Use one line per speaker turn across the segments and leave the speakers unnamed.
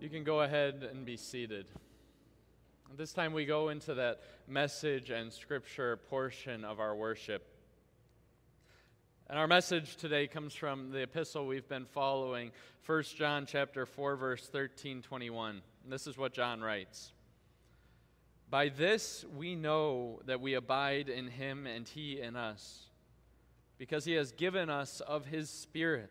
You can go ahead and be seated. This time we go into that message and scripture portion of our worship. And our message today comes from the epistle we've been following, 1 John chapter 4 verse 13 21. And this is what John writes. By this we know that we abide in him and he in us, because he has given us of his spirit.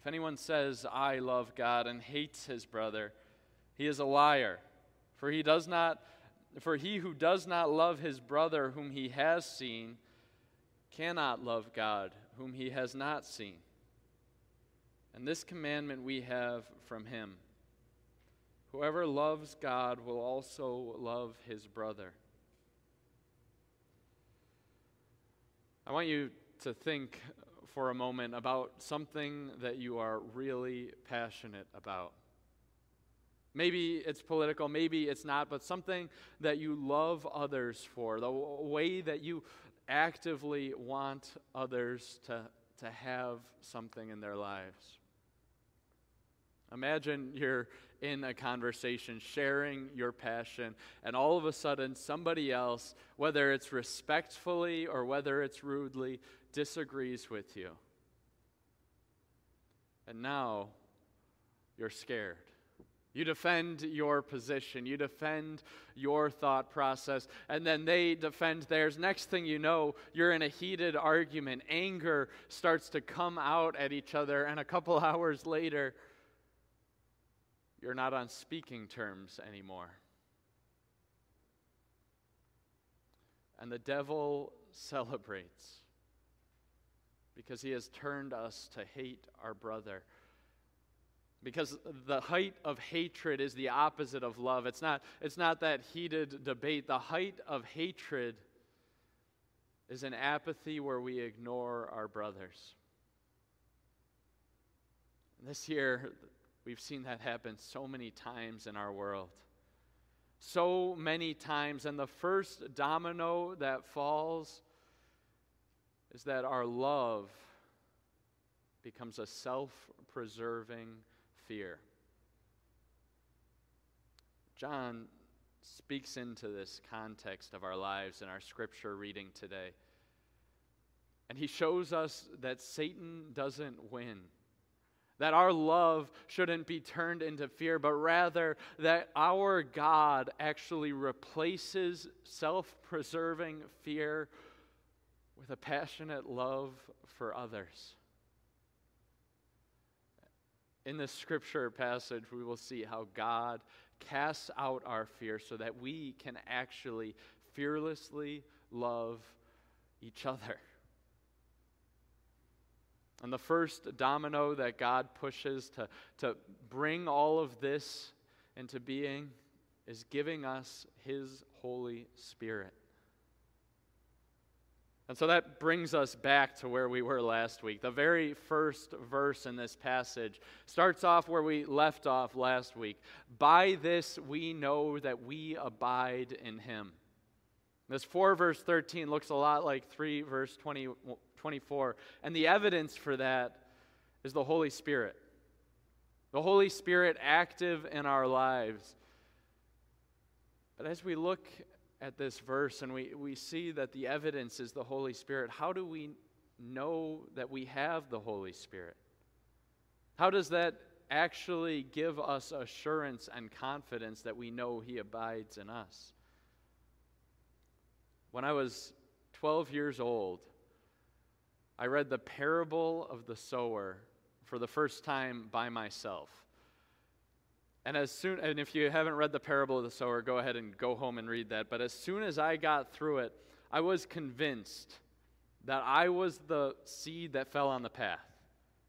If anyone says, I love God, and hates his brother, he is a liar. For he does not for he who does not love his brother whom he has seen cannot love God whom he has not seen. And this commandment we have from him. Whoever loves God will also love his brother. I want you to think for a moment about something that you are really passionate about. Maybe it's political, maybe it's not, but something that you love others for, the way that you actively want others to, to have something in their lives. Imagine you're in a conversation, sharing your passion, and all of a sudden somebody else, whether it's respectfully or whether it's rudely, disagrees with you. And now you're scared. You defend your position, you defend your thought process, and then they defend theirs. Next thing you know, you're in a heated argument. Anger starts to come out at each other, and a couple hours later, you're not on speaking terms anymore. And the devil celebrates because he has turned us to hate our brother. Because the height of hatred is the opposite of love. It's not, it's not that heated debate. The height of hatred is an apathy where we ignore our brothers. This year, we've seen that happen so many times in our world. So many times. And the first domino that falls is that our love becomes a self preserving fear. John speaks into this context of our lives in our scripture reading today. And he shows us that Satan doesn't win. That our love shouldn't be turned into fear, but rather that our God actually replaces self preserving fear with a passionate love for others. In this scripture passage, we will see how God casts out our fear so that we can actually fearlessly love each other. And the first domino that God pushes to, to bring all of this into being is giving us His Holy Spirit. And so that brings us back to where we were last week. The very first verse in this passage starts off where we left off last week. By this we know that we abide in him. This 4 verse 13 looks a lot like 3 verse 20, 24. And the evidence for that is the Holy Spirit. The Holy Spirit active in our lives. But as we look at this verse and we, we see that the evidence is the Holy Spirit, how do we know that we have the Holy Spirit? How does that actually give us assurance and confidence that we know He abides in us. When I was 12 years old, I read the parable of the sower for the first time by myself. And as soon and if you haven't read the parable of the sower, go ahead and go home and read that. But as soon as I got through it, I was convinced that I was the seed that fell on the path.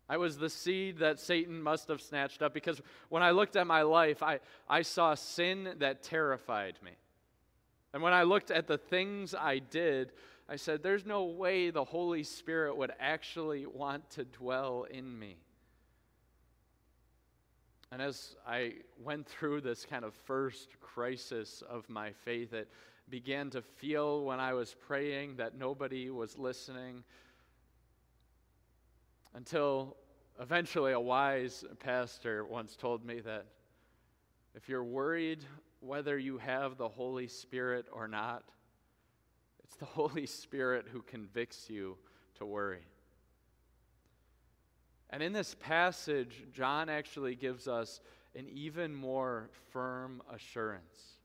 I was the seed that Satan must have snatched up because when I looked at my life, I, I saw sin that terrified me. And when I looked at the things I did, I said, There's no way the Holy Spirit would actually want to dwell in me. And as I went through this kind of first crisis of my faith, it began to feel when I was praying that nobody was listening until eventually a wise pastor once told me that if you're worried whether you have the Holy Spirit or not, it's the Holy Spirit who convicts you to worry. And in this passage, John actually gives us an even more firm assurance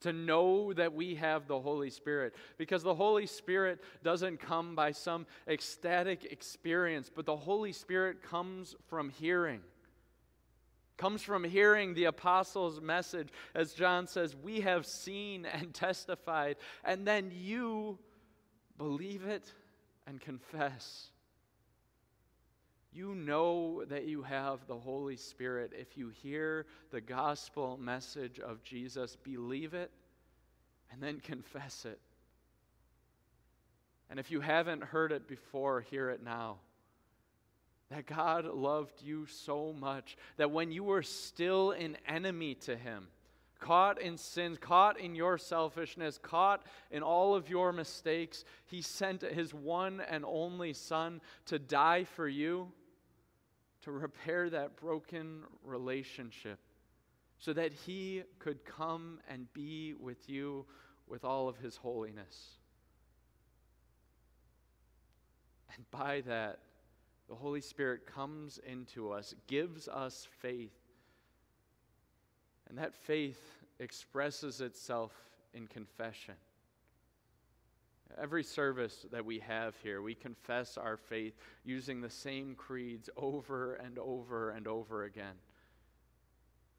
to know that we have the Holy Spirit. Because the Holy Spirit doesn't come by some ecstatic experience, but the Holy Spirit comes from hearing. Comes from hearing the apostles' message. As John says, we have seen and testified, and then you believe it and confess. You know that you have the Holy Spirit if you hear the gospel message of Jesus, believe it, and then confess it. And if you haven't heard it before, hear it now. That God loved you so much that when you were still an enemy to Him, caught in sins, caught in your selfishness, caught in all of your mistakes, He sent His one and only Son to die for you to repair that broken relationship so that He could come and be with you with all of His holiness. And by that, the Holy Spirit comes into us, gives us faith. And that faith expresses itself in confession. Every service that we have here, we confess our faith using the same creeds over and over and over again.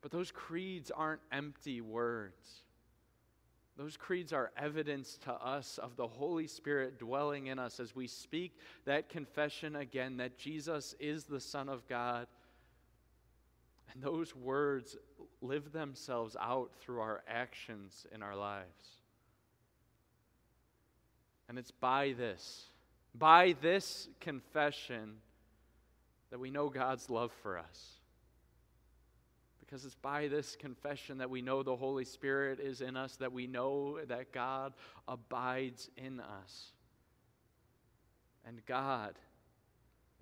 But those creeds aren't empty words. Those creeds are evidence to us of the Holy Spirit dwelling in us as we speak that confession again that Jesus is the Son of God. And those words live themselves out through our actions in our lives. And it's by this, by this confession, that we know God's love for us. Because it's by this confession that we know the Holy Spirit is in us, that we know that God abides in us. And God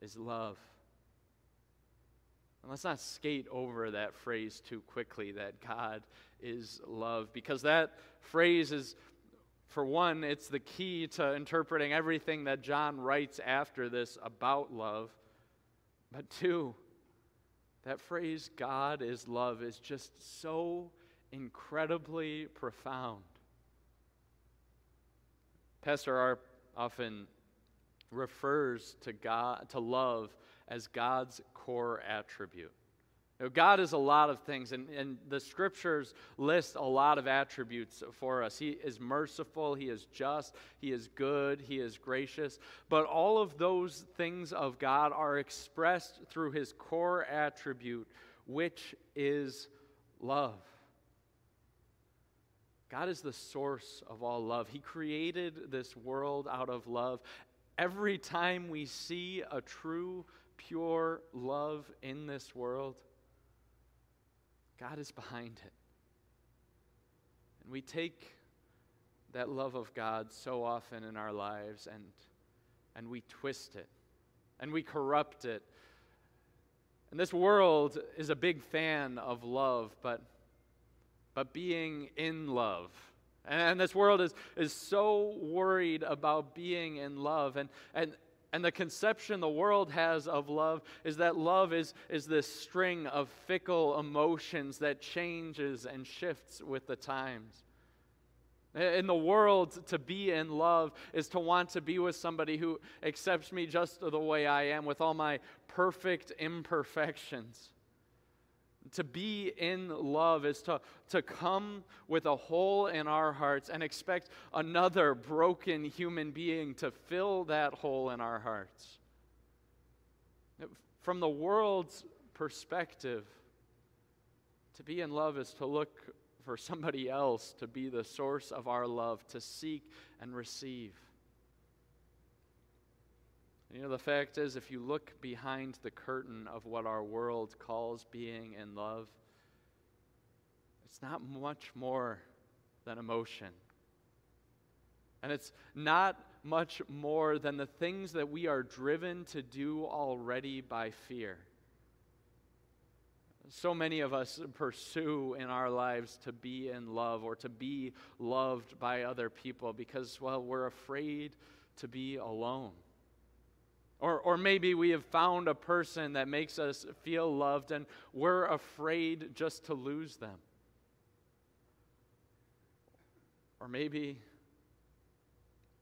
is love. And let's not skate over that phrase too quickly that God is love, because that phrase is for one, it's the key to interpreting everything that John writes after this about love. But two, that phrase, God is love, is just so incredibly profound. Pastor R often refers to God to love as God's core attribute. Now, God is a lot of things, and, and the scriptures list a lot of attributes for us. He is merciful, He is just, He is good, He is gracious. But all of those things of God are expressed through His core attribute, which is love. God is the source of all love. He created this world out of love. Every time we see a true, pure love in this world, God is behind it. And we take that love of God so often in our lives and, and we twist it and we corrupt it. And this world is a big fan of love, but, but being in love. And this world is, is so worried about being in love. And, and And the conception the world has of love is that love is, is this string of fickle emotions that changes and shifts with the times. In the world, to be in love is to want to be with somebody who accepts me just the way I am, with all my perfect imperfections. To be in love is to, to come with a hole in our hearts and expect another broken human being to fill that hole in our hearts. From the world's perspective, to be in love is to look for somebody else to be the source of our love, to seek and receive. You know, the fact is, if you look behind the curtain of what our world calls being in love, it's not much more than emotion. And it's not much more than the things that we are driven to do already by fear. So many of us pursue in our lives to be in love or to be loved by other people because, well, we're afraid to be alone. Or, or maybe we have found a person that makes us feel loved and we're afraid just to lose them. Or maybe,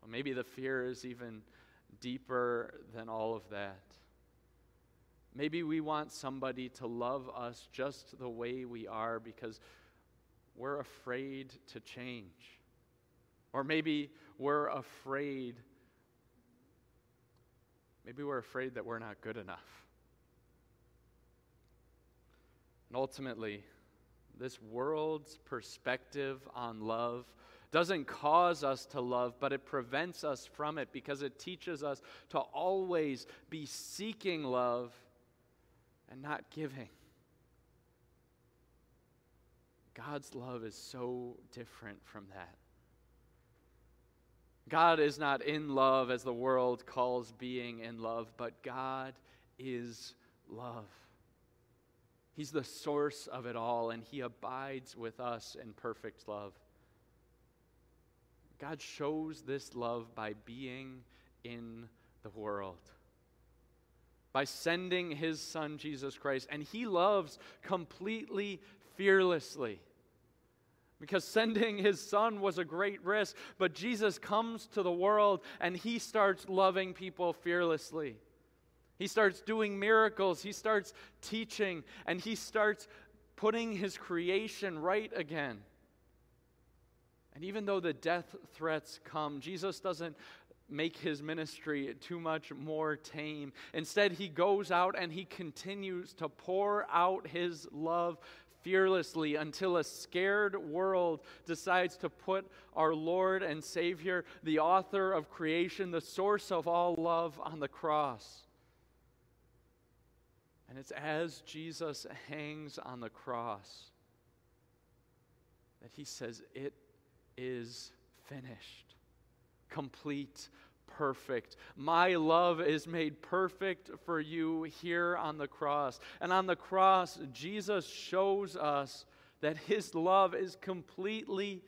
well, maybe the fear is even deeper than all of that. Maybe we want somebody to love us just the way we are because we're afraid to change. Or maybe we're afraid Maybe we're afraid that we're not good enough. And ultimately, this world's perspective on love doesn't cause us to love, but it prevents us from it because it teaches us to always be seeking love and not giving. God's love is so different from that. God is not in love as the world calls being in love, but God is love. He's the source of it all, and He abides with us in perfect love. God shows this love by being in the world, by sending His Son, Jesus Christ. And He loves completely, fearlessly because sending his son was a great risk. But Jesus comes to the world and he starts loving people fearlessly. He starts doing miracles, he starts teaching, and he starts putting his creation right again. And even though the death threats come, Jesus doesn't make his ministry too much more tame. Instead, he goes out and he continues to pour out his love fearlessly until a scared world decides to put our Lord and Savior, the author of creation, the source of all love, on the cross. And it's as Jesus hangs on the cross that he says, It is finished, complete, perfect. My love is made perfect for you here on the cross. And on the cross, Jesus shows us that his love is completely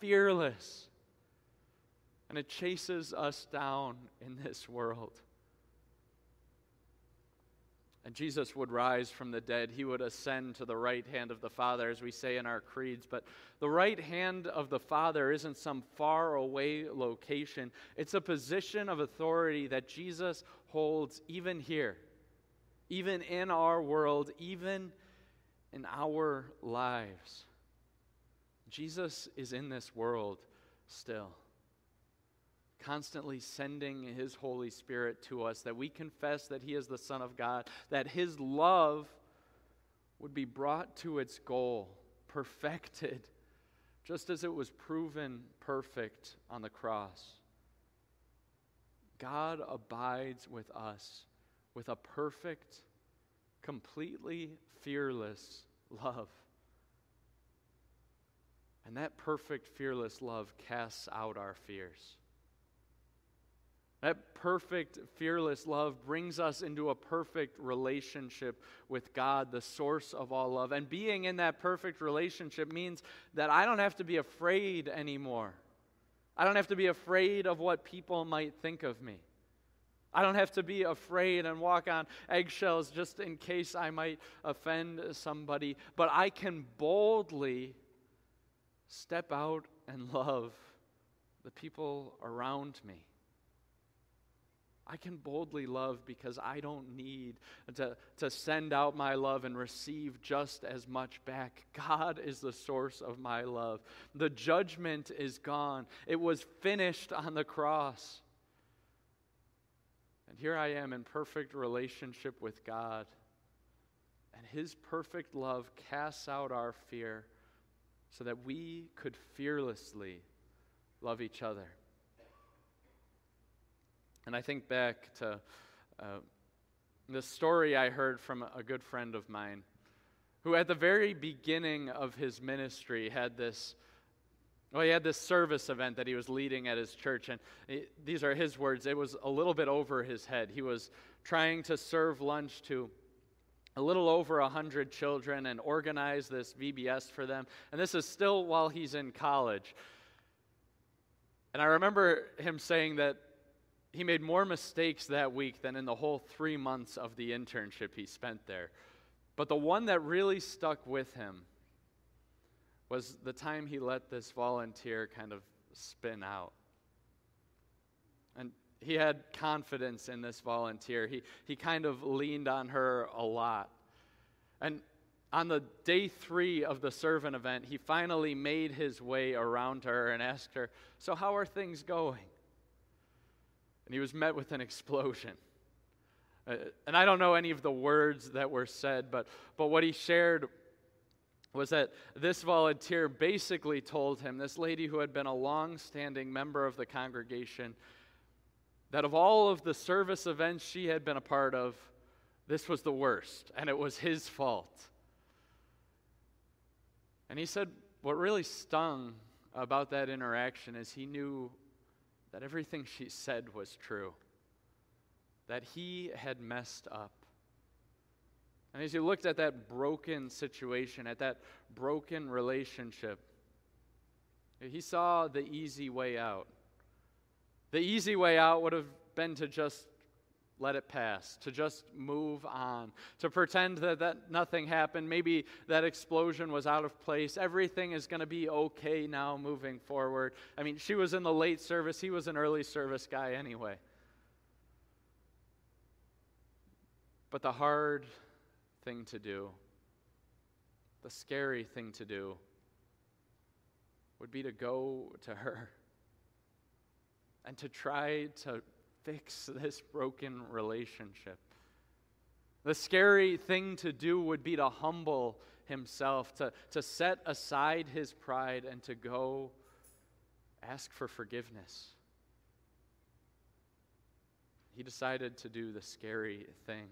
fearless. And it chases us down in this world. And Jesus would rise from the dead. He would ascend to the right hand of the Father, as we say in our creeds. But the right hand of the Father isn't some far away location, it's a position of authority that Jesus holds even here, even in our world, even in our lives. Jesus is in this world still constantly sending His Holy Spirit to us, that we confess that He is the Son of God, that His love would be brought to its goal, perfected, just as it was proven perfect on the cross. God abides with us with a perfect, completely fearless love. And that perfect, fearless love casts out our fears. That perfect, fearless love brings us into a perfect relationship with God, the source of all love. And being in that perfect relationship means that I don't have to be afraid anymore. I don't have to be afraid of what people might think of me. I don't have to be afraid and walk on eggshells just in case I might offend somebody, but I can boldly step out and love the people around me. I can boldly love because I don't need to, to send out my love and receive just as much back. God is the source of my love. The judgment is gone, it was finished on the cross. And here I am in perfect relationship with God. And His perfect love casts out our fear so that we could fearlessly love each other. And I think back to uh, the story I heard from a good friend of mine who, at the very beginning of his ministry, had this. Well, he had this service event that he was leading at his church, and he, these are his words. It was a little bit over his head. He was trying to serve lunch to a little over 100 children and organize this VBS for them. And this is still while he's in college. And I remember him saying that he made more mistakes that week than in the whole three months of the internship he spent there. But the one that really stuck with him was the time he let this volunteer kind of spin out. And he had confidence in this volunteer. He, he kind of leaned on her a lot. And on the day three of the servant event, he finally made his way around her and asked her, So, how are things going? And he was met with an explosion. Uh, and I don't know any of the words that were said, but, but what he shared was that this volunteer basically told him, this lady who had been a long standing member of the congregation, that of all of the service events she had been a part of, this was the worst, and it was his fault. And he said, what really stung about that interaction is he knew that everything she said was true, that he had messed up. And as you looked at that broken situation, at that broken relationship, he saw the easy way out. The easy way out would have been to just let it pass, to just move on, to pretend that, that nothing happened. Maybe that explosion was out of place. Everything is going to be okay now moving forward. I mean, she was in the late service, he was an early service guy anyway. But the hard thing to do, the scary thing to do, would be to go to her and to try to fix this broken relationship. The scary thing to do would be to humble himself, to, to set aside his pride, and to go ask for forgiveness. He decided to do the scary thing.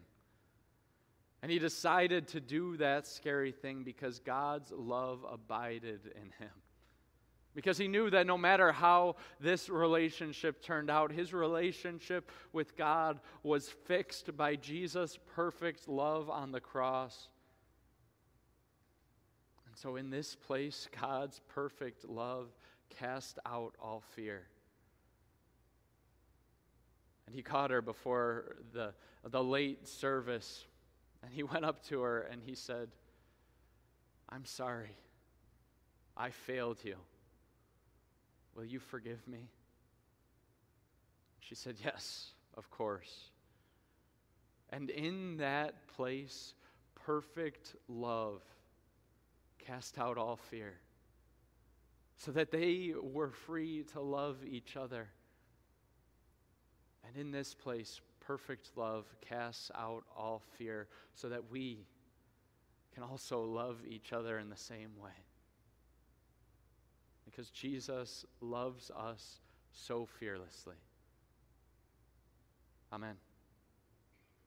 And he decided to do that scary thing because God's love abided in him because he knew that no matter how this relationship turned out, his relationship with God was fixed by Jesus' perfect love on the cross. And so, in this place, God's perfect love cast out all fear. And he caught her before the, the late service, and he went up to her and he said, I'm sorry. I failed you. Will you forgive me? She said, Yes, of course. And in that place, perfect love cast out all fear, so that they were free to love each other. And in this place, perfect love casts out all fear, so that we can also love each other in the same way because Jesus loves us so fearlessly. Amen.